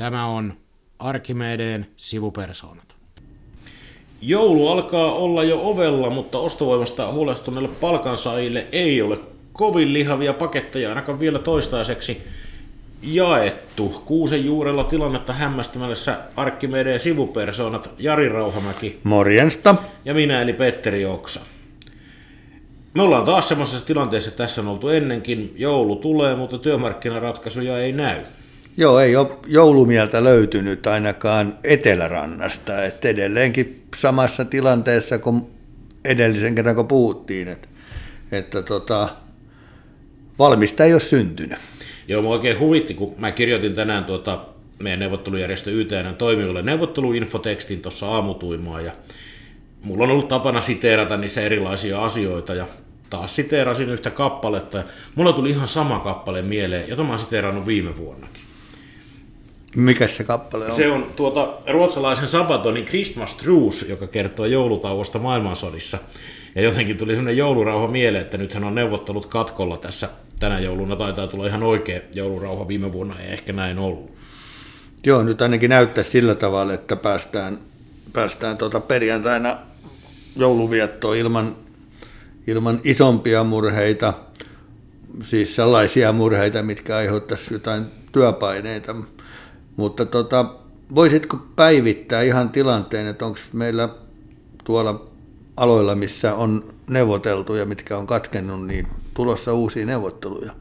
Tämä on Arkimedeen sivupersoonat. Joulu alkaa olla jo ovella, mutta ostovoimasta huolestuneille palkansaajille ei ole kovin lihavia paketteja ainakaan vielä toistaiseksi jaettu. Kuusen juurella tilannetta hämmästämässä Arkkimedeen sivupersoonat Jari Rauhamäki. Morjensta. Ja minä eli Petteri Oksa. Me ollaan taas semmoisessa tilanteessa, että tässä on oltu ennenkin. Joulu tulee, mutta työmarkkinaratkaisuja ei näy. Joo, ei ole joulumieltä löytynyt ainakaan Etelärannasta. Että edelleenkin samassa tilanteessa kuin edellisen kerran, kun puhuttiin, että, että tota, valmista ei ole syntynyt. Joo, mä oikein huvitti, kun mä kirjoitin tänään tuota meidän neuvottelujärjestö YTN toimijoille neuvotteluinfotekstin tuossa aamutuimaa ja mulla on ollut tapana siteerata niissä erilaisia asioita ja taas siteerasin yhtä kappaletta ja mulla tuli ihan sama kappale mieleen, jota mä oon siteerannut viime vuonnakin. Mikä se kappale on? Se on tuota ruotsalaisen Sabatonin Christmas Truce, joka kertoo joulutauosta maailmansodissa. Ja jotenkin tuli sellainen joulurauha mieleen, että nythän on neuvottelut katkolla tässä tänä jouluna. Taitaa tulla ihan oikea joulurauha viime vuonna, ei ehkä näin ollut. Joo, nyt ainakin näyttää sillä tavalla, että päästään, päästään tuota perjantaina jouluviettoon ilman, ilman isompia murheita, siis sellaisia murheita, mitkä aiheuttaisi jotain työpaineita. Mutta tota, voisitko päivittää ihan tilanteen, että onko meillä tuolla aloilla, missä on neuvoteltu ja mitkä on katkennut, niin tulossa uusia neuvotteluja?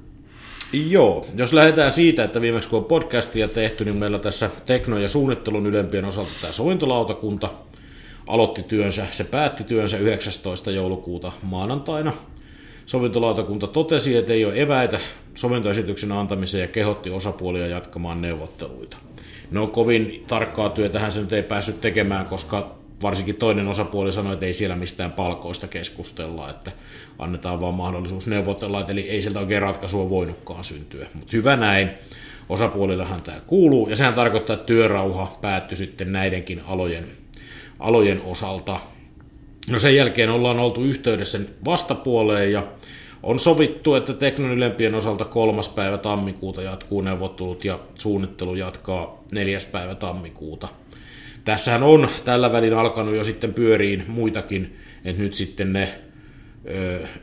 Joo, jos lähdetään siitä, että viimeksi kun on podcastia tehty, niin meillä tässä tekno- ja suunnittelun ylempien osalta tämä sovintolautakunta aloitti työnsä, se päätti työnsä 19. joulukuuta maanantaina. Sovintolautakunta totesi, että ei ole eväitä sovintoesityksen antamiseen ja kehotti osapuolia jatkamaan neuvotteluita. No kovin tarkkaa työtähän se nyt ei päässyt tekemään, koska varsinkin toinen osapuoli sanoi, että ei siellä mistään palkoista keskustella, että annetaan vaan mahdollisuus neuvotella, eli ei sieltä oikein ratkaisua voinutkaan syntyä. Mutta hyvä näin, osapuolillahan tämä kuuluu, ja sehän tarkoittaa, että työrauha päättyi sitten näidenkin alojen, alojen osalta. No sen jälkeen ollaan oltu yhteydessä vastapuoleen, ja on sovittu, että teknon ylempien osalta kolmas päivä tammikuuta jatkuu neuvottelut ja suunnittelu jatkaa neljäs päivä tammikuuta. Tässähän on tällä välin alkanut jo sitten pyöriin muitakin, että nyt sitten ne,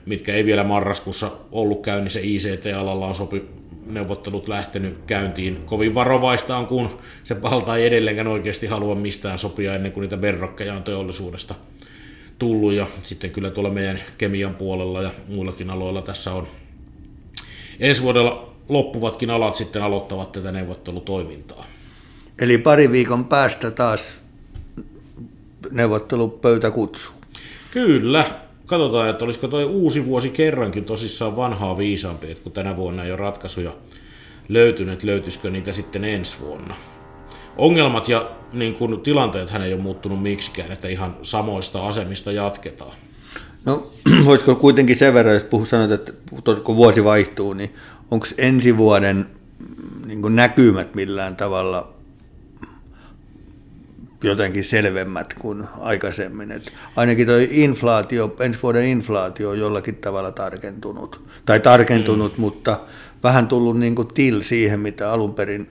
mitkä ei vielä marraskuussa ollut käynnissä ICT-alalla on sopi, neuvottelut lähtenyt käyntiin. Kovin varovaista on, kun se palta ei edelleenkään oikeasti halua mistään sopia ennen kuin niitä verrokkeja on teollisuudesta tullut ja sitten kyllä tuolla meidän kemian puolella ja muillakin aloilla tässä on ensi vuodella loppuvatkin alat sitten aloittavat tätä neuvottelutoimintaa. Eli pari viikon päästä taas neuvottelupöytä kutsuu. Kyllä. Katsotaan, että olisiko tuo uusi vuosi kerrankin tosissaan vanhaa viisaampi, että kun tänä vuonna ei ole ratkaisuja löytynyt, löytyisikö niitä sitten ensi vuonna ongelmat ja niin kuin, tilanteet hän ei ole muuttunut miksikään, että ihan samoista asemista jatketaan. No voisiko kuitenkin sen verran, jos puhut sanot, että kun vuosi vaihtuu, niin onko ensi vuoden mm, niin näkymät millään tavalla jotenkin selvemmät kuin aikaisemmin. Et ainakin tuo inflaatio, ensi vuoden inflaatio on jollakin tavalla tarkentunut, tai tarkentunut, mm. mutta vähän tullut niin kuin til siihen, mitä alun perin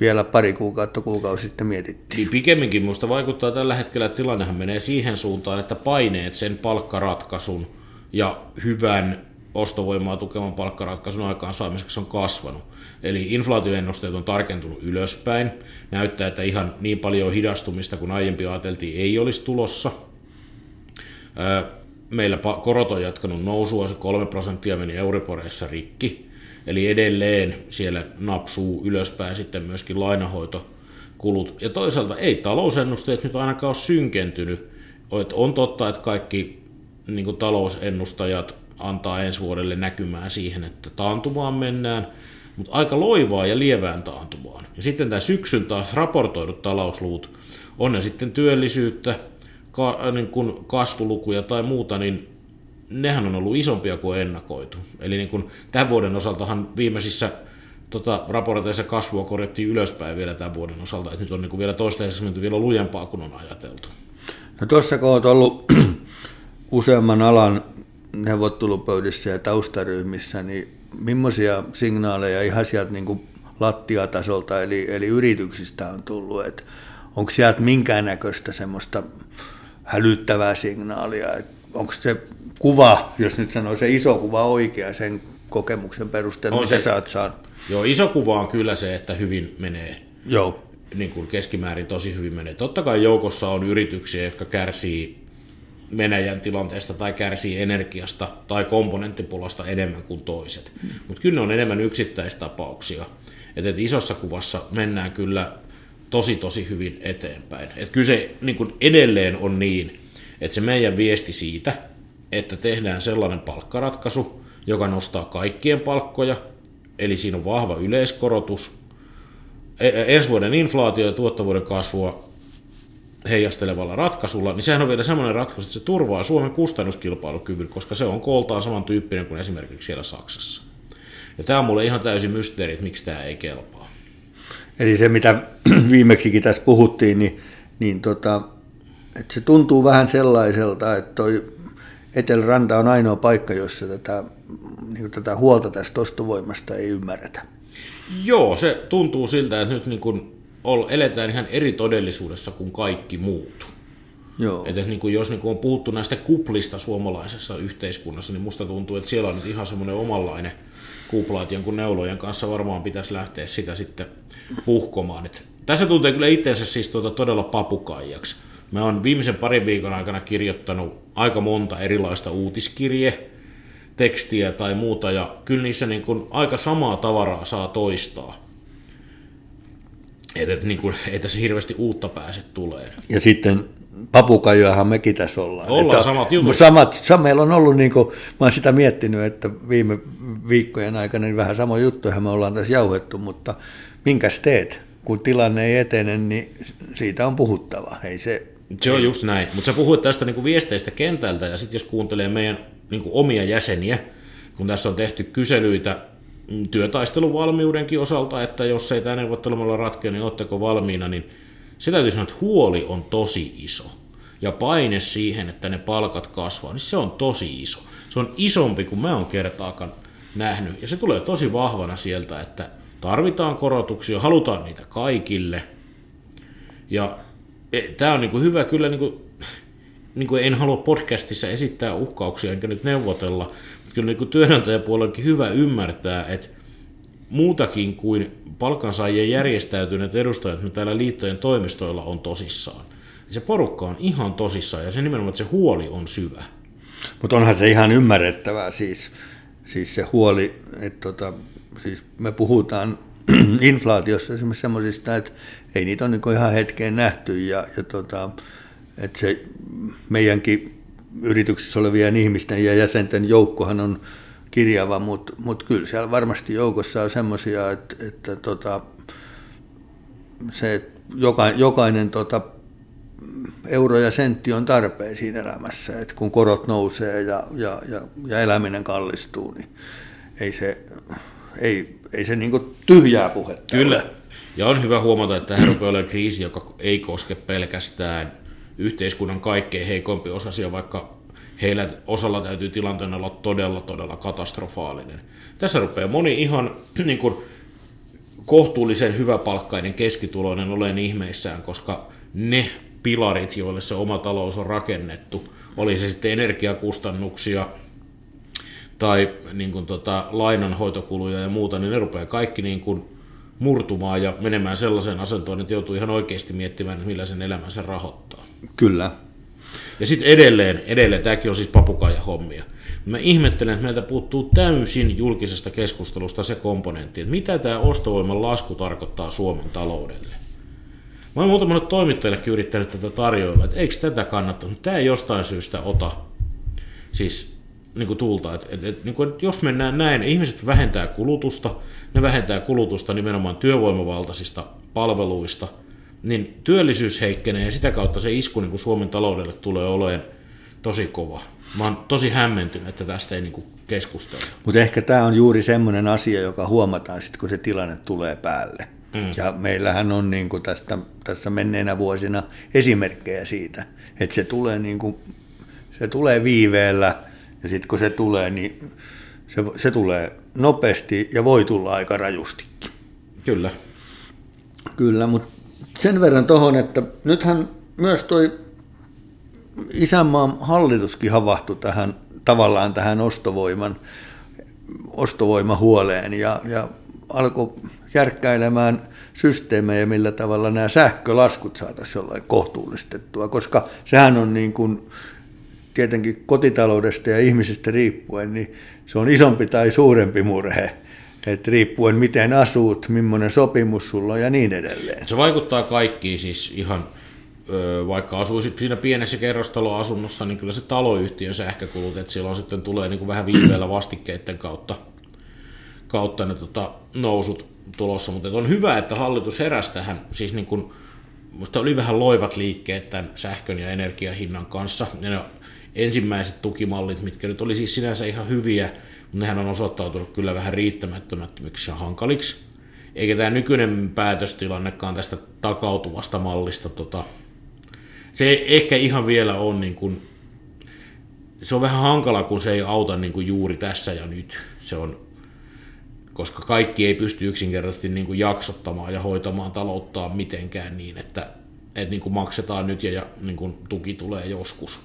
vielä pari kuukautta, kuukausi sitten mietittiin. Niin pikemminkin minusta vaikuttaa tällä hetkellä, että tilannehan menee siihen suuntaan, että paineet sen palkkaratkaisun ja hyvän ostovoimaa tukevan palkkaratkaisun aikaan saamiseksi on kasvanut. Eli inflaatioennusteet on tarkentunut ylöspäin. Näyttää, että ihan niin paljon hidastumista kuin aiempi ajateltiin ei olisi tulossa. Meillä korot on jatkanut nousua, se 3 prosenttia meni Euriporeissa rikki. Eli edelleen siellä napsuu ylöspäin sitten myöskin lainahoitokulut. Ja toisaalta ei talousennusteet nyt ainakaan ole synkentynyt. On totta, että kaikki niin talousennustajat antaa ensi vuodelle näkymään siihen, että taantumaan mennään, mutta aika loivaa ja lievään taantumaan. Ja sitten tämä syksyn taas raportoidut talousluvut, on ne sitten työllisyyttä, ka, niin kuin kasvulukuja tai muuta, niin nehän on ollut isompia kuin ennakoitu. Eli niin kuin tämän vuoden osaltahan viimeisissä tota, raporteissa kasvua korjattiin ylöspäin vielä tämän vuoden osalta, että nyt on niin kuin vielä toistaiseksi menty vielä lujempaa kuin on ajateltu. No tuossa kun olet ollut useamman alan neuvottelupöydissä ja taustaryhmissä, niin millaisia signaaleja ihan sieltä niin kuin lattiatasolta, eli, eli yrityksistä on tullut, että onko sieltä minkäännäköistä semmoista hälyttävää signaalia, että onko se kuva, jos nyt sanoo se iso kuva oikea sen kokemuksen perusteella, mitä se, sä oot saanut? Joo, iso kuva on kyllä se, että hyvin menee. Joo. Niin kuin keskimäärin tosi hyvin menee. Totta kai joukossa on yrityksiä, jotka kärsii Venäjän tilanteesta tai kärsii energiasta tai komponenttipulasta enemmän kuin toiset. Mutta kyllä ne on enemmän yksittäistapauksia. Että et isossa kuvassa mennään kyllä tosi tosi hyvin eteenpäin. Et kyllä se niin kuin edelleen on niin, että se meidän viesti siitä, että tehdään sellainen palkkaratkaisu, joka nostaa kaikkien palkkoja, eli siinä on vahva yleiskorotus, e, e, ensi vuoden inflaatio ja tuottavuuden kasvua heijastelevalla ratkaisulla, niin sehän on vielä semmoinen ratkaisu, että se turvaa Suomen kustannuskilpailukyvyn, koska se on kooltaan samantyyppinen kuin esimerkiksi siellä Saksassa. Ja tämä on mulle ihan täysin mysteeri, että miksi tämä ei kelpaa. Eli se, mitä viimeksikin tässä puhuttiin, niin, niin tota, että se tuntuu vähän sellaiselta, että toi Eteläranta on ainoa paikka, jossa tätä, niin tätä huolta tästä ostovoimasta ei ymmärretä. Joo, se tuntuu siltä, että nyt niin kuin eletään ihan eri todellisuudessa kuin kaikki muut. Joo. Että niin kuin jos niin kuin on puhuttu näistä kuplista suomalaisessa yhteiskunnassa, niin musta tuntuu, että siellä on nyt ihan semmoinen omanlainen kupla, että jonkun neulojen kanssa varmaan pitäisi lähteä sitä sitten puhkomaan. Et tässä tuntee kyllä itsensä siis tuota todella papukaijaksi. Mä oon viimeisen parin viikon aikana kirjoittanut aika monta erilaista uutiskirje, tekstiä tai muuta, ja kyllä niissä niin kuin aika samaa tavaraa saa toistaa. Että et, niin kuin, ei tässä hirveästi uutta pääse tulee. Ja sitten papukajoahan mekin tässä ollaan. Ollaan että samat jutut. Samat, meillä on ollut, niin kuin, mä oon sitä miettinyt, että viime viikkojen aikana niin vähän sama juttu, me ollaan tässä jauhettu, mutta minkäs teet? Kun tilanne ei etene, niin siitä on puhuttava. Ei se, se on just näin, mutta sä puhuit tästä niin kuin viesteistä kentältä, ja sitten jos kuuntelee meidän niin kuin omia jäseniä, kun tässä on tehty kyselyitä mm, työtaisteluvalmiudenkin osalta, että jos ei tämä neuvottelemalla ratkea, niin oletteko valmiina, niin se täytyy sanoa, että huoli on tosi iso. Ja paine siihen, että ne palkat kasvaa, niin se on tosi iso. Se on isompi kuin mä oon kertaakaan nähnyt. Ja se tulee tosi vahvana sieltä, että tarvitaan korotuksia, halutaan niitä kaikille. Ja tämä on niinku hyvä kyllä, niinku, niinku en halua podcastissa esittää uhkauksia enkä nyt neuvotella, mutta kyllä niinku työnantajapuolellakin hyvä ymmärtää, että muutakin kuin palkansaajien järjestäytyneet edustajat, mitä täällä liittojen toimistoilla on tosissaan. Se porukka on ihan tosissaan ja se nimenomaan, että se huoli on syvä. Mutta onhan se ihan ymmärrettävää siis, siis se huoli, että tota, siis me puhutaan inflaatiossa esimerkiksi semmoisista, että ei niitä ole niin ihan hetkeen nähty ja, ja tota, että se meidänkin yrityksissä olevien ihmisten ja jäsenten joukkohan on kirjava, mutta mut kyllä siellä varmasti joukossa on semmoisia, että, että tota, se, että joka, jokainen tota, euro ja sentti on tarpeen siinä elämässä, että kun korot nousee ja, ja, ja, ja eläminen kallistuu, niin ei se, ei, ei se niin tyhjää puhetta Kyllä. Ole. Ja on hyvä huomata, että tämä rupeaa olemaan kriisi, joka ei koske pelkästään yhteiskunnan kaikkein heikompi osasia, vaikka heillä osalla täytyy tilanteen olla todella, todella katastrofaalinen. Tässä rupeaa moni ihan niin kuin, kohtuullisen hyväpalkkainen keskituloinen olen ihmeissään, koska ne pilarit, joille se oma talous on rakennettu, oli se sitten energiakustannuksia tai niin kuin, tota, lainanhoitokuluja ja muuta, niin ne rupeaa kaikki niin kuin, murtumaan ja menemään sellaiseen asentoon, että joutuu ihan oikeasti miettimään, että millä sen elämänsä rahoittaa. Kyllä. Ja sitten edelleen, edelleen, tämäkin on siis papukaija hommia. Mä ihmettelen, että meiltä puuttuu täysin julkisesta keskustelusta se komponentti, että mitä tämä ostovoiman lasku tarkoittaa Suomen taloudelle. Mä oon muutamalle toimittajallekin yrittänyt tätä tarjoilla, että eikö tätä kannattaa, mutta tämä ei jostain syystä ota siis niin kuin tulta. Että, että, että, niin kuin, että jos mennään näin, ihmiset vähentää kulutusta, ne vähentää kulutusta nimenomaan työvoimavaltaisista palveluista, niin työllisyys heikkenee ja sitä kautta se isku niin kuin Suomen taloudelle tulee olemaan tosi kova. Mä oon tosi hämmentynyt, että tästä ei niin keskustella. Mutta ehkä tämä on juuri semmoinen asia, joka huomataan sitten, kun se tilanne tulee päälle. Mm. Ja meillähän on niin kuin tästä, tässä menneinä vuosina esimerkkejä siitä, että se tulee, niin kuin, se tulee viiveellä ja sitten kun se tulee, niin se, se tulee nopeasti ja voi tulla aika rajustikin. Kyllä. Kyllä, mutta sen verran tuohon, että nythän myös toi isänmaan hallituskin havahtui tähän tavallaan tähän ostovoiman, ostovoimahuoleen ja, ja alkoi järkkäilemään systeemejä, millä tavalla nämä sähkölaskut saataisiin jollain kohtuullistettua, koska sehän on niin kuin tietenkin kotitaloudesta ja ihmisistä riippuen, niin se on isompi tai suurempi murhe, että riippuen miten asuut, millainen sopimus sulla on ja niin edelleen. Se vaikuttaa kaikkiin siis ihan, vaikka asuisit siinä pienessä kerrostaloasunnossa, niin kyllä se taloyhtiön sähkökulut, että silloin sitten tulee niin kuin vähän viiveellä vastikkeiden kautta, kautta ne tota, nousut tulossa, mutta on hyvä, että hallitus heräsi tähän, siis niin kuin, Musta oli vähän loivat liikkeet tämän sähkön ja energiahinnan kanssa. Ja ne ensimmäiset tukimallit, mitkä nyt oli siis sinänsä ihan hyviä, mutta nehän on osoittautunut kyllä vähän riittämättömiksi ja hankaliksi. Eikä tämä nykyinen päätöstilannekaan tästä takautuvasta mallista, tota, se ei ehkä ihan vielä on niin kuin, se on vähän hankala, kun se ei auta niin kuin juuri tässä ja nyt. Se on, koska kaikki ei pysty yksinkertaisesti niin kuin jaksottamaan ja hoitamaan talouttaan mitenkään niin, että, että niin kuin maksetaan nyt ja, ja niin kuin tuki tulee joskus.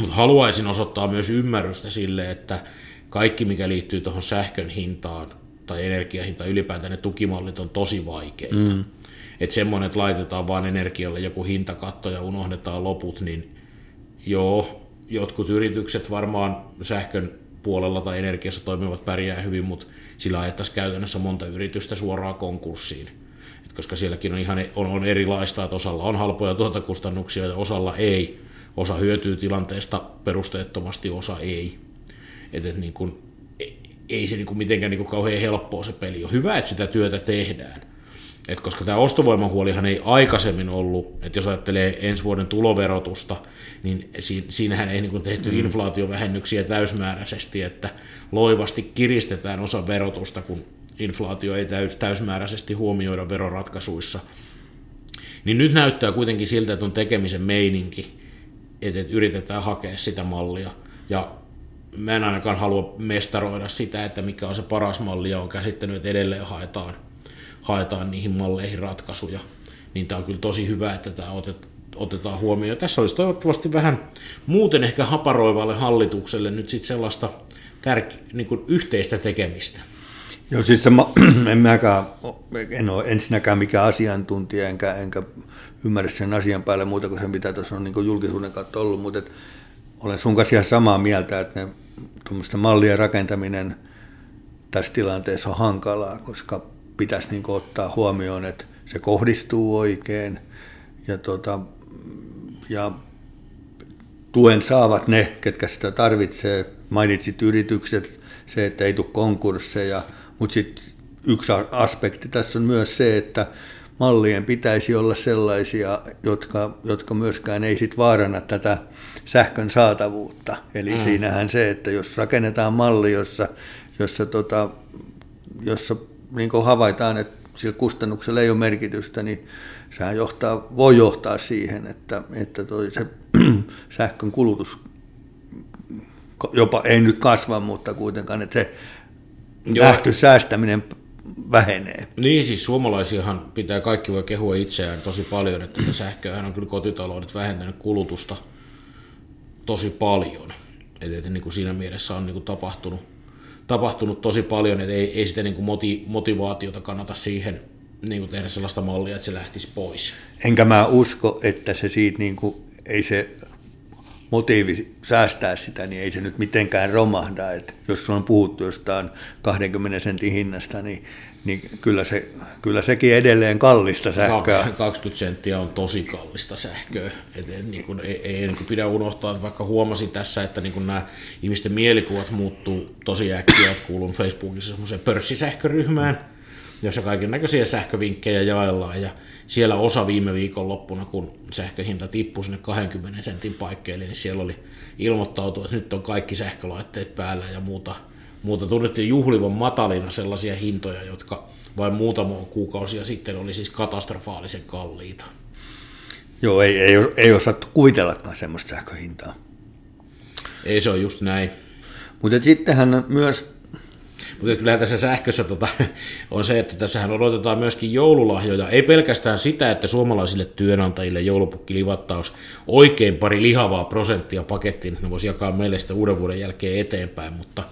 Mutta haluaisin osoittaa myös ymmärrystä sille, että kaikki mikä liittyy tuohon sähkön hintaan tai energiahintaan ylipäätään ne tukimallit on tosi vaikeita. Mm. Että semmoinen, että laitetaan vaan energialle joku hintakatto ja unohdetaan loput, niin joo, jotkut yritykset varmaan sähkön puolella tai energiassa toimivat pärjää hyvin, mutta sillä ajettaisiin käytännössä monta yritystä suoraan konkurssiin. Et koska sielläkin on ihan on, on erilaista, että osalla on halpoja tuotakustannuksia ja osalla ei. Osa hyötyy tilanteesta perusteettomasti, osa ei. Et, et niin kun, ei se niin kuin mitenkään niin kuin kauhean helppoa se peli. On hyvä, että sitä työtä tehdään. Et koska tämä ostovoimahuolihan ei aikaisemmin ollut, että jos ajattelee ensi vuoden tuloverotusta, niin siinähän ei niin tehty mm. inflaatiovähennyksiä täysmääräisesti, että loivasti kiristetään osa verotusta, kun inflaatio ei täys, täysmääräisesti huomioida veroratkaisuissa. Niin nyt näyttää kuitenkin siltä, että on tekemisen meininki, että yritetään hakea sitä mallia. Ja mä en ainakaan halua mestaroida sitä, että mikä on se paras malli, ja on käsittänyt, että edelleen haetaan, haetaan niihin malleihin ratkaisuja. Niin tämä on kyllä tosi hyvä, että tämä otet, otetaan huomioon. Tässä olisi toivottavasti vähän muuten ehkä haparoivalle hallitukselle nyt sitten sellaista tärke, niin kuin yhteistä tekemistä. Joo, siis se, en mäkään, en ole ensinnäkään mikään asiantuntija, enkä, enkä ymmärrä sen asian päälle muuta kuin se, mitä tuossa on niin julkisuuden kautta ollut, mutta olen sun kanssa ihan samaa mieltä, että ne tuommoisten mallien rakentaminen tässä tilanteessa on hankalaa, koska pitäisi niin ottaa huomioon, että se kohdistuu oikein. Ja, tota, ja tuen saavat ne, ketkä sitä tarvitsee. Mainitsit yritykset, se, että ei tule konkursseja, mutta sitten yksi aspekti tässä on myös se, että mallien pitäisi olla sellaisia, jotka, jotka myöskään ei sit vaarana tätä sähkön saatavuutta. Eli mm. siinähän se, että jos rakennetaan malli, jossa, jossa, tota, jossa niin havaitaan, että sillä kustannuksella ei ole merkitystä, niin sehän johtaa, voi johtaa siihen, että, että toi se sähkön kulutus jopa ei nyt kasva, mutta kuitenkaan, että se Joo. nähty säästäminen vähenee. Niin, siis suomalaisiahan pitää kaikki voi kehua itseään tosi paljon, että sähköähän on kyllä kotitaloudet vähentänyt kulutusta tosi paljon. Et, et, niin kuin siinä mielessä on niin kuin tapahtunut, tapahtunut tosi paljon, että ei, ei sitä niin kuin moti, motivaatiota kannata siihen niin kuin tehdä sellaista mallia, että se lähtisi pois. Enkä mä usko, että se siitä niin kuin, ei se motiivi säästää sitä, niin ei se nyt mitenkään romahda. Et jos on puhuttu jostain 20 sentin hinnasta, niin, niin kyllä, se, kyllä sekin edelleen kallista sähköä. 20 senttiä on tosi kallista sähköä. Et niin kuin, ei, ei niin kuin pidä unohtaa, että vaikka huomasin tässä, että niin kuin nämä ihmisten mielikuvat muuttuu tosi äkkiä, että kuulun Facebookissa semmoiseen pörssisähköryhmään, jossa kaiken näköisiä sähkövinkkejä jaellaan. Ja siellä osa viime viikon loppuna, kun sähköhinta tippui sinne 20 sentin paikkeille, niin siellä oli ilmoittautu, että nyt on kaikki sähkölaitteet päällä ja muuta. Muuta tunnettiin juhlivan matalina sellaisia hintoja, jotka vain muutama kuukausia sitten oli siis katastrofaalisen kalliita. Joo, ei, ei, ei osattu kuvitellakaan semmoista sähköhintaa. Ei se ole just näin. Mutta sittenhän myös Mutta kyllähän tässä sähkössä tota, on se, että tässähän odotetaan myöskin joululahjoja. Ei pelkästään sitä, että suomalaisille työnantajille joulupukkilivattaus oikein pari lihavaa prosenttia pakettiin, ne voisi jakaa meille sitä uuden vuoden jälkeen eteenpäin, mutta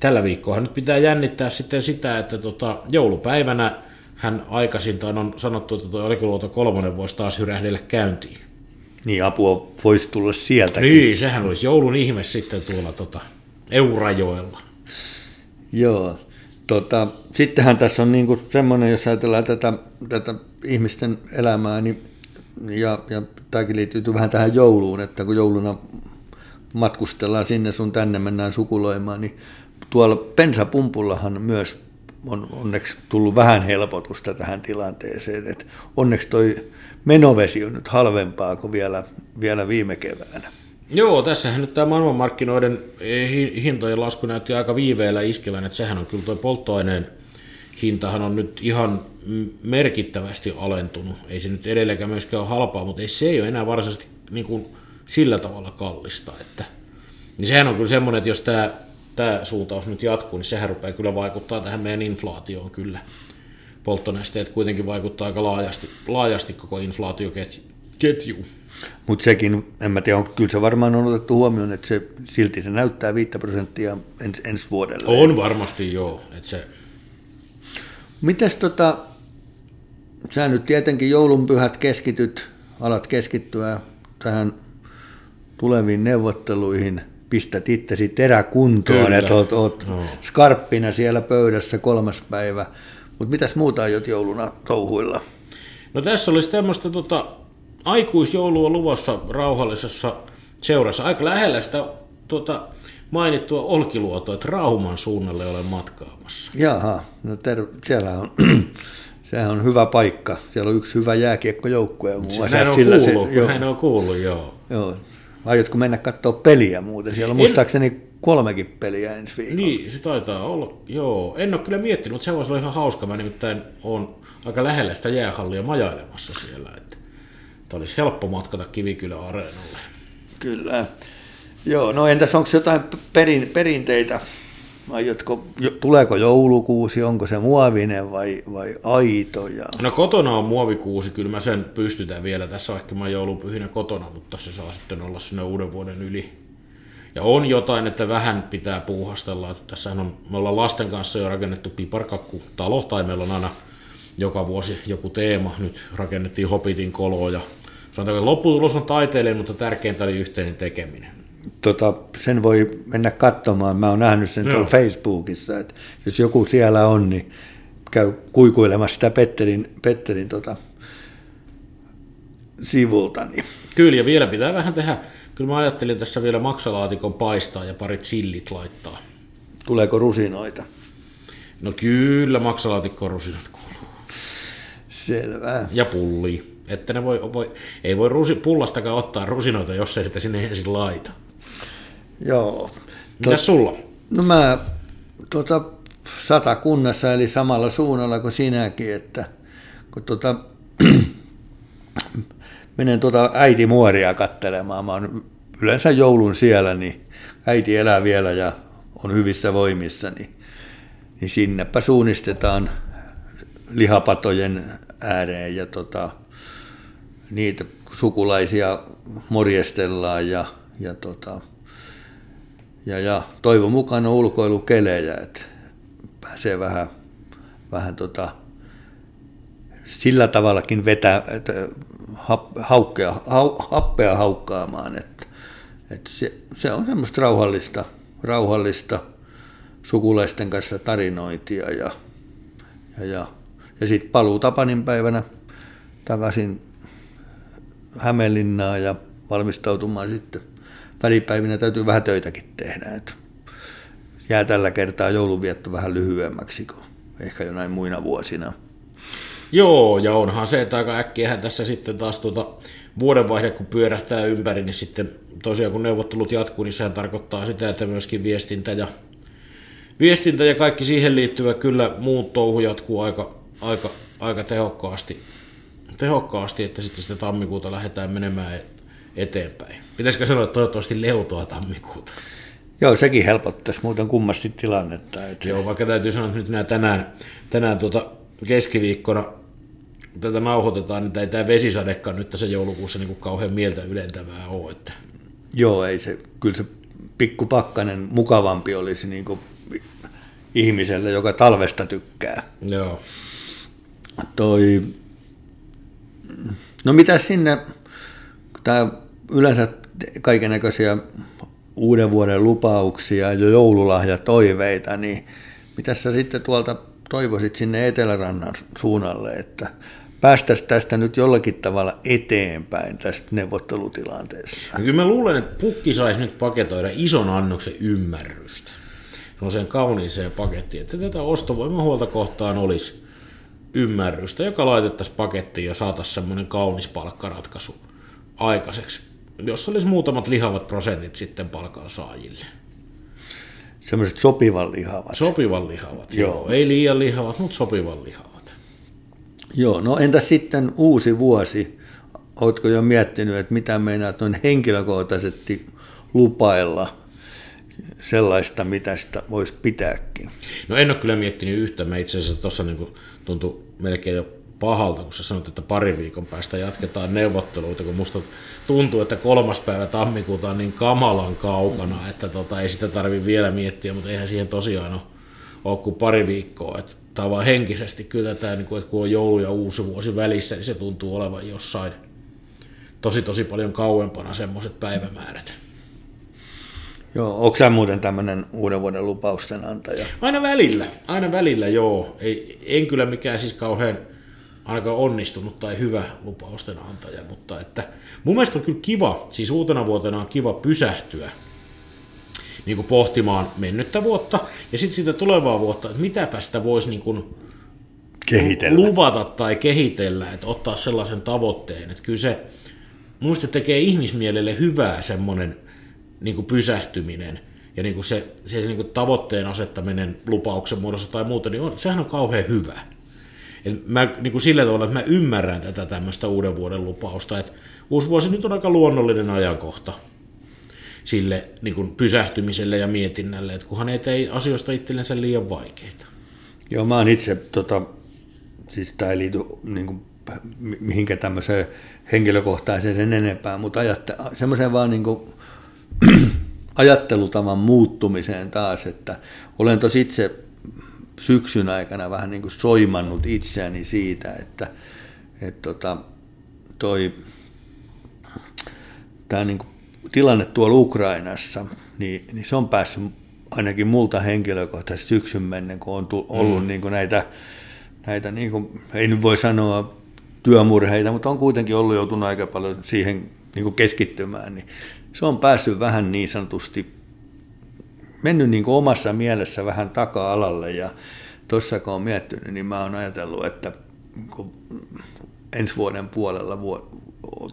tällä viikkoa nyt pitää jännittää sitten sitä, että tota, joulupäivänä hän aikaisintaan on sanottu, että tuo Olkiluoto kolmonen voisi taas hyrähdellä käyntiin. Niin, apua voisi tulla sieltä. Niin, sehän olisi joulun ihme sitten tuolla tota, Eurajoella. Joo. Tota, sittenhän tässä on niinku semmoinen, jos ajatellaan tätä, tätä ihmisten elämää, niin, ja, ja tämäkin liittyy vähän tähän jouluun, että kun jouluna matkustellaan sinne sun tänne, mennään sukuloimaan, niin tuolla pensapumpullahan myös on onneksi tullut vähän helpotusta tähän tilanteeseen. Et onneksi toi menovesi on nyt halvempaa kuin vielä, vielä viime keväänä. Joo, tässähän nyt tämä maailmanmarkkinoiden hintojen lasku näytti aika viiveellä iskevän, että sehän on kyllä tuo polttoaineen hintahan on nyt ihan merkittävästi alentunut. Ei se nyt edelleenkään myöskään ole halpaa, mutta ei se ei ole enää varsinaisesti niin kuin sillä tavalla kallista. Että, niin sehän on kyllä semmoinen, että jos tämä, tämä suuntaus nyt jatkuu, niin sehän rupeaa kyllä vaikuttaa tähän meidän inflaatioon kyllä. Polttonesteet kuitenkin vaikuttaa aika laajasti, laajasti koko inflaatioketjuun. Mutta sekin, en mä tiedä, on, kyllä se varmaan on otettu huomioon, että se, silti se näyttää 5 prosenttia ens, ensi vuodelle. On varmasti joo. Että se... Mites tota, sä nyt tietenkin joulunpyhät keskityt, alat keskittyä tähän tuleviin neuvotteluihin, pistät itsesi teräkuntoon, että oot, oot no. skarppina siellä pöydässä kolmas päivä. Mutta mitäs muuta aiot jouluna touhuilla? No tässä olisi tämmöistä tota, aikuisjoulua luvassa rauhallisessa seurassa. Aika lähellä sitä tuota, mainittua Olkiluotoa, että Rauman suunnalle olen matkaamassa. Jaha, no ter- siellä on, sehän on hyvä paikka. Siellä on yksi hyvä jääkiekkojoukkue. Näin on, sillä kuullut, se, joo. näin on kuullut, joo. joo. Aiotko mennä katsoa peliä muuten? Siellä on en... muistaakseni kolmekin peliä ensi viikolla. Niin, se taitaa olla, joo. En ole kyllä miettinyt, mutta se voisi olla ihan hauska. Mä nimittäin olen aika lähellä sitä jäähallia majailemassa siellä. Että Tämä olisi helppo matkata Kivikylän areenalle. Kyllä. Joo, no entäs onko jotain perin, perinteitä? Aiotko, tuleeko joulukuusi, onko se muovinen vai, vai aito? Ja... No kotona on muovikuusi, kyllä mä sen pystytän vielä tässä, vaikka mä joulupyhinä kotona, mutta se saa sitten olla sinne uuden vuoden yli. Ja on jotain, että vähän pitää puuhastella. Tässä on, me ollaan lasten kanssa jo rakennettu piparkakkutalo, tai meillä on aina joka vuosi joku teema. Nyt rakennettiin Hobbitin koloa ja sanotaan, että lopputulos on taiteellinen, mutta tärkeintä oli yhteinen tekeminen. Tota, sen voi mennä katsomaan. Mä oon nähnyt sen tuolla Facebookissa, että jos joku siellä on, niin käy kuikuilemassa sitä Petterin, Petterin tota, sivulta. Niin. Kyllä, ja vielä pitää vähän tehdä. Kyllä mä ajattelin tässä vielä maksalaatikon paistaa ja parit sillit laittaa. Tuleeko rusinoita? No kyllä, maksalaatikko rusinat kuuluu. Selvä. Ja pulli. Että ne voi, voi, ei voi rusi, pullastakaan ottaa rusinoita, jos ei sitä sinne ensin laita. Joo. Mitäs sulla? No mä tuota, satakunnassa, eli samalla suunnalla kuin sinäkin, että kun tuota, menen tuota äitimuoria kattelemaan, mä oon yleensä joulun siellä, niin äiti elää vielä ja on hyvissä voimissa, niin, niin sinnepä suunnistetaan lihapatojen ääreen ja tota, niitä sukulaisia morjestellaan ja, ja, tota, ja, ja toivon mukaan on ulkoilukelejä, että pääsee vähän, vähän tota, sillä tavallakin vetää, että haukkea, hau, happea haukkaamaan, että, että se, se, on semmoista rauhallista, rauhallista sukulaisten kanssa tarinointia ja, ja, ja, ja sitten paluu Tapanin päivänä takaisin Hämeenlinnaa ja valmistautumaan sitten. Välipäivinä täytyy vähän töitäkin tehdä. Että jää tällä kertaa joulunvietto vähän lyhyemmäksi kuin ehkä jo näin muina vuosina. Joo, ja onhan se, että aika äkkiähän tässä sitten taas tuota vuodenvaihde, kun pyörähtää ympäri, niin sitten tosiaan kun neuvottelut jatkuu, niin sehän tarkoittaa sitä, että myöskin viestintä ja, viestintä ja kaikki siihen liittyvä kyllä muut touhu jatkuu aika, aika, aika tehokkaasti tehokkaasti, että sitten sitä tammikuuta lähdetään menemään eteenpäin. Pitäisikö sanoa, että toivottavasti leutoa tammikuuta? Joo, sekin helpottaisi muuten kummasti tilannetta. Että... Joo, vaikka täytyy sanoa, että nyt nämä tänään, tänään tuota keskiviikkona tätä nauhoitetaan, niin ei tämä vesisadekaan nyt tässä joulukuussa niin kuin kauhean mieltä ylentävää ole. Että... Joo, ei se, kyllä se pikku pakkanen mukavampi olisi niin kuin ihmiselle, joka talvesta tykkää. Joo. Toi, no mitä sinne, tämä yleensä kaiken näköisiä uuden vuoden lupauksia ja joululahjatoiveita, niin mitä sä sitten tuolta toivoisit sinne Etelärannan suunnalle, että päästäisiin tästä nyt jollakin tavalla eteenpäin tästä neuvottelutilanteesta? No kyllä mä luulen, että pukki saisi nyt paketoida ison annoksen ymmärrystä sen kauniiseen pakettiin, että tätä ostovoimahuolta kohtaan olisi ymmärrystä, joka laitettaisiin pakettiin ja saataisiin semmoinen kaunis palkkaratkaisu aikaiseksi, jossa olisi muutamat lihavat prosentit sitten palkansaajille. Semmoiset sopivan lihavat. Sopivan lihavat, joo. joo. Ei liian lihavat, mutta sopivan lihavat. Joo, no entä sitten uusi vuosi? Oletko jo miettinyt, että mitä meinaat noin henkilökohtaisesti lupailla sellaista, mitä sitä voisi pitääkin? No en ole kyllä miettinyt yhtä. Mä itse asiassa tuossa niin tuntui melkein jo pahalta, kun sä sanoit, että pari viikon päästä jatketaan neuvotteluita, kun musta tuntuu, että kolmas päivä tammikuuta on niin kamalan kaukana, että tota, ei sitä tarvi vielä miettiä, mutta eihän siihen tosiaan ole, ole kuin pari viikkoa. Että tämä on henkisesti kyllä tämä, niin kuin, että kun on joulu ja uusi vuosi välissä, niin se tuntuu olevan jossain tosi tosi paljon kauempana semmoiset päivämäärät. Joo, onko sä muuten tämmöinen uuden vuoden lupausten antaja? Aina välillä, aina välillä joo. Ei, en kyllä mikään siis kauhean ainakaan onnistunut tai hyvä lupausten antaja, mutta että mun mielestä on kyllä kiva, siis uutena vuotena on kiva pysähtyä niin kuin pohtimaan mennyttä vuotta ja sitten sitä tulevaa vuotta, että mitäpä sitä voisi niin kuin kehitellä. luvata tai kehitellä, että ottaa sellaisen tavoitteen, että kyllä se muista tekee ihmismielelle hyvää semmoinen niin kuin pysähtyminen ja niin kuin se, se, se niin kuin tavoitteen asettaminen lupauksen muodossa tai muuta, niin on, sehän on kauhean hyvä. Et mä niin kuin sillä tavalla, että mä ymmärrän tätä tämmöistä uuden vuoden lupausta, että uusi vuosi nyt on aika luonnollinen ajankohta sille niin kuin pysähtymiselle ja mietinnälle, että kunhan ei tee asioista itsellensä liian vaikeita. Joo, mä oon itse, tota, siis tämä ei liity niin kuin, mihinkä tämmöiseen henkilökohtaiseen sen enempää, mutta ajatte, semmoiseen vaan niin kuin, ajattelutavan muuttumiseen taas, että olen tosi itse syksyn aikana vähän niin kuin soimannut itseäni siitä, että, että tota, toi, tämä niin kuin tilanne tuolla Ukrainassa, niin, niin se on päässyt ainakin multa henkilökohtaisesti syksyn menneen, kun on ollut mm. niin kuin näitä, näitä niin kuin, ei nyt voi sanoa työmurheita, mutta on kuitenkin ollut joutunut aika paljon siihen niin kuin keskittymään, niin se on päässyt vähän niin sanotusti, mennyt niin kuin omassa mielessä vähän taka-alalle. Ja tuossa kun on miettinyt, niin mä oon ajatellut, että kun ensi vuoden puolella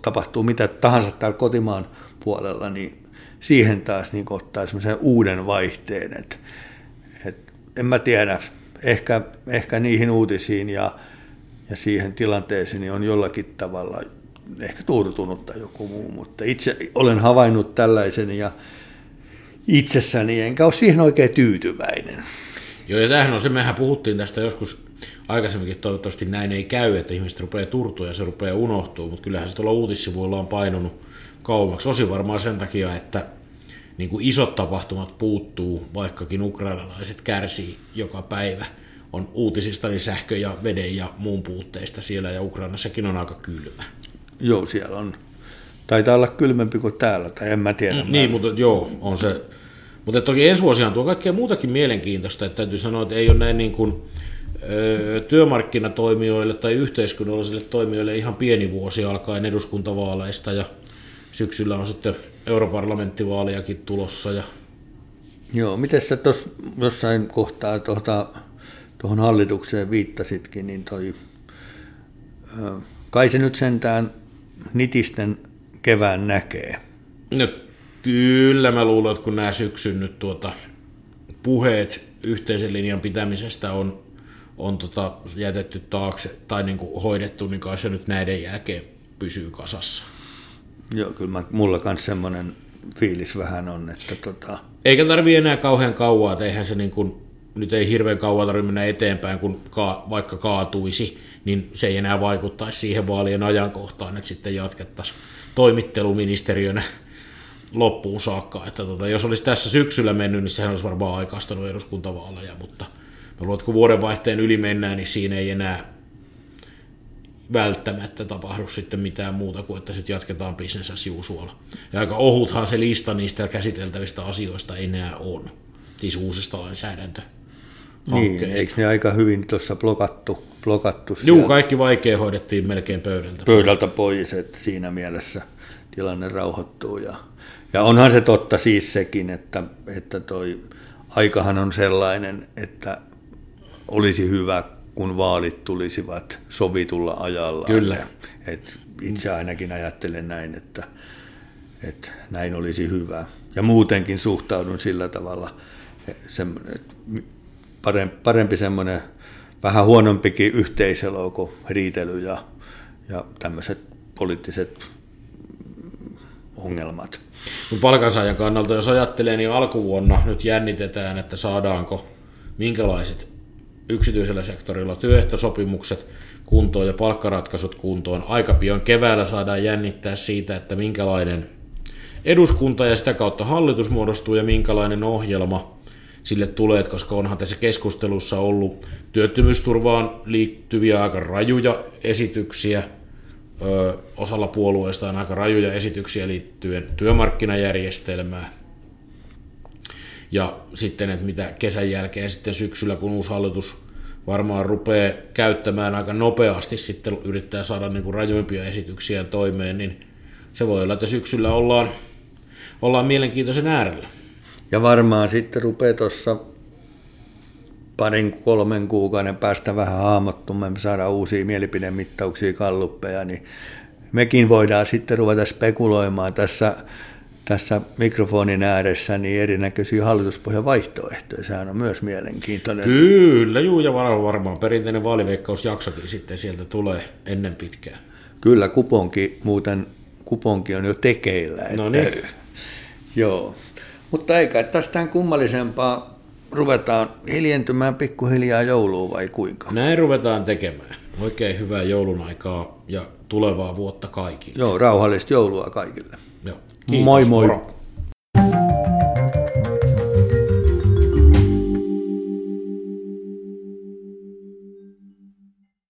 tapahtuu mitä tahansa täällä kotimaan puolella, niin siihen taas niin ottaa semmoisen uuden vaihteen, että, että en mä tiedä, ehkä, ehkä niihin uutisiin ja, ja siihen tilanteeseen niin on jollakin tavalla ehkä turtunut tai joku muu, mutta itse olen havainnut tällaisen ja itsessäni enkä ole siihen oikein tyytyväinen. Joo, ja tämähän on se, mehän puhuttiin tästä joskus aikaisemminkin, toivottavasti näin ei käy, että ihmiset rupeaa turtua ja se rupeaa unohtuu, mutta kyllähän se tuolla uutissivuilla on painunut kauemmaksi. Osin varmaan sen takia, että niin kuin isot tapahtumat puuttuu, vaikkakin ukrainalaiset kärsii joka päivä. On uutisista niin sähkö- ja veden ja muun puutteista siellä ja Ukrainassakin on aika kylmä. Joo, siellä on. Taitaa olla kylmempi kuin täällä, tai en mä tiedä. Mm, niin, mutta joo, on se. Mutta toki ensi vuosihan tuo kaikkea muutakin mielenkiintoista, että täytyy sanoa, että ei ole näin niin kuin, ö, työmarkkinatoimijoille tai yhteiskunnallisille toimijoille ihan pieni vuosi alkaen eduskuntavaaleista ja syksyllä on sitten europarlamenttivaaliakin tulossa. Ja... Joo, miten sä tuossa jossain kohtaa tuohon tuohon hallitukseen viittasitkin, niin toi, kai se nyt sentään nitisten kevään näkee. No kyllä mä luulen, että kun nämä syksyn nyt tuota, puheet yhteisen linjan pitämisestä on, on tota, jätetty taakse tai niin kuin hoidettu, niin kai se nyt näiden jälkeen pysyy kasassa. Joo, kyllä mä, mulla kanssa semmoinen fiilis vähän on, että tota, Eikä tarvi enää kauhean kauaa, että eihän se niin kuin, nyt ei hirveän kauan tarvitse mennä eteenpäin, kun ka, vaikka kaatuisi, niin se ei enää vaikuttaisi siihen vaalien ajankohtaan, että sitten jatkettaisiin toimitteluministeriönä loppuun saakka. Että tota, jos olisi tässä syksyllä mennyt, niin sehän olisi varmaan aikaistanut eduskuntavaaleja, mutta mä luulen, että kun vuodenvaihteen yli mennään, niin siinä ei enää välttämättä tapahdu sitten mitään muuta kuin, että sitten jatketaan business as usual. Ja aika ohuthan se lista niistä käsiteltävistä asioista enää on, siis uusista lainsäädäntö. Niin, eikö ne aika hyvin tuossa blokattu, blokattu Juu, kaikki vaikea hoidettiin melkein pöydältä. pöydältä pois, että siinä mielessä tilanne rauhoittuu. Ja, ja onhan se totta siis sekin, että, että toi aikahan on sellainen, että olisi hyvä, kun vaalit tulisivat sovitulla ajalla. Kyllä. Et itse ainakin ajattelen näin, että, että näin olisi hyvä. Ja muutenkin suhtaudun sillä tavalla, semmoinen, että parempi, parempi semmoinen vähän huonompikin yhteiselo kuin riitely ja, ja tämmöiset poliittiset ongelmat. Palkansaajan kannalta, jos ajattelee, niin alkuvuonna nyt jännitetään, että saadaanko minkälaiset yksityisellä sektorilla työehtosopimukset kuntoon ja palkkaratkaisut kuntoon. Aika pian keväällä saadaan jännittää siitä, että minkälainen eduskunta ja sitä kautta hallitus muodostuu ja minkälainen ohjelma sille tulee, koska onhan tässä keskustelussa ollut työttömyysturvaan liittyviä aika rajuja esityksiä, ö, osalla puolueista on aika rajuja esityksiä liittyen työmarkkinajärjestelmään. Ja sitten, että mitä kesän jälkeen sitten syksyllä, kun uusi hallitus varmaan rupeaa käyttämään aika nopeasti sitten yrittää saada niin kuin rajuimpia esityksiä toimeen, niin se voi olla, että syksyllä ollaan, ollaan mielenkiintoisen äärellä. Ja varmaan sitten rupeaa tuossa parin kolmen kuukauden päästä vähän hahmottumaan, me saadaan uusia mielipidemittauksia, kalluppeja, niin mekin voidaan sitten ruveta spekuloimaan tässä, tässä mikrofonin ääressä niin erinäköisiä hallituspohjan vaihtoehtoja. Sehän on myös mielenkiintoinen. Kyllä, juu, ja var- varmaan perinteinen vaaliveikkausjaksokin sitten sieltä tulee ennen pitkään. Kyllä kuponki muuten, kuponki on jo tekeillä. Että, No niin. Joo, mutta eikä tästä kummallisempaa ruvetaan hiljentymään pikkuhiljaa jouluun vai kuinka? Näin ruvetaan tekemään. Oikein hyvää joulun aikaa ja tulevaa vuotta kaikille. Joo, rauhallista joulua kaikille. Joo. Moi moi. Moro.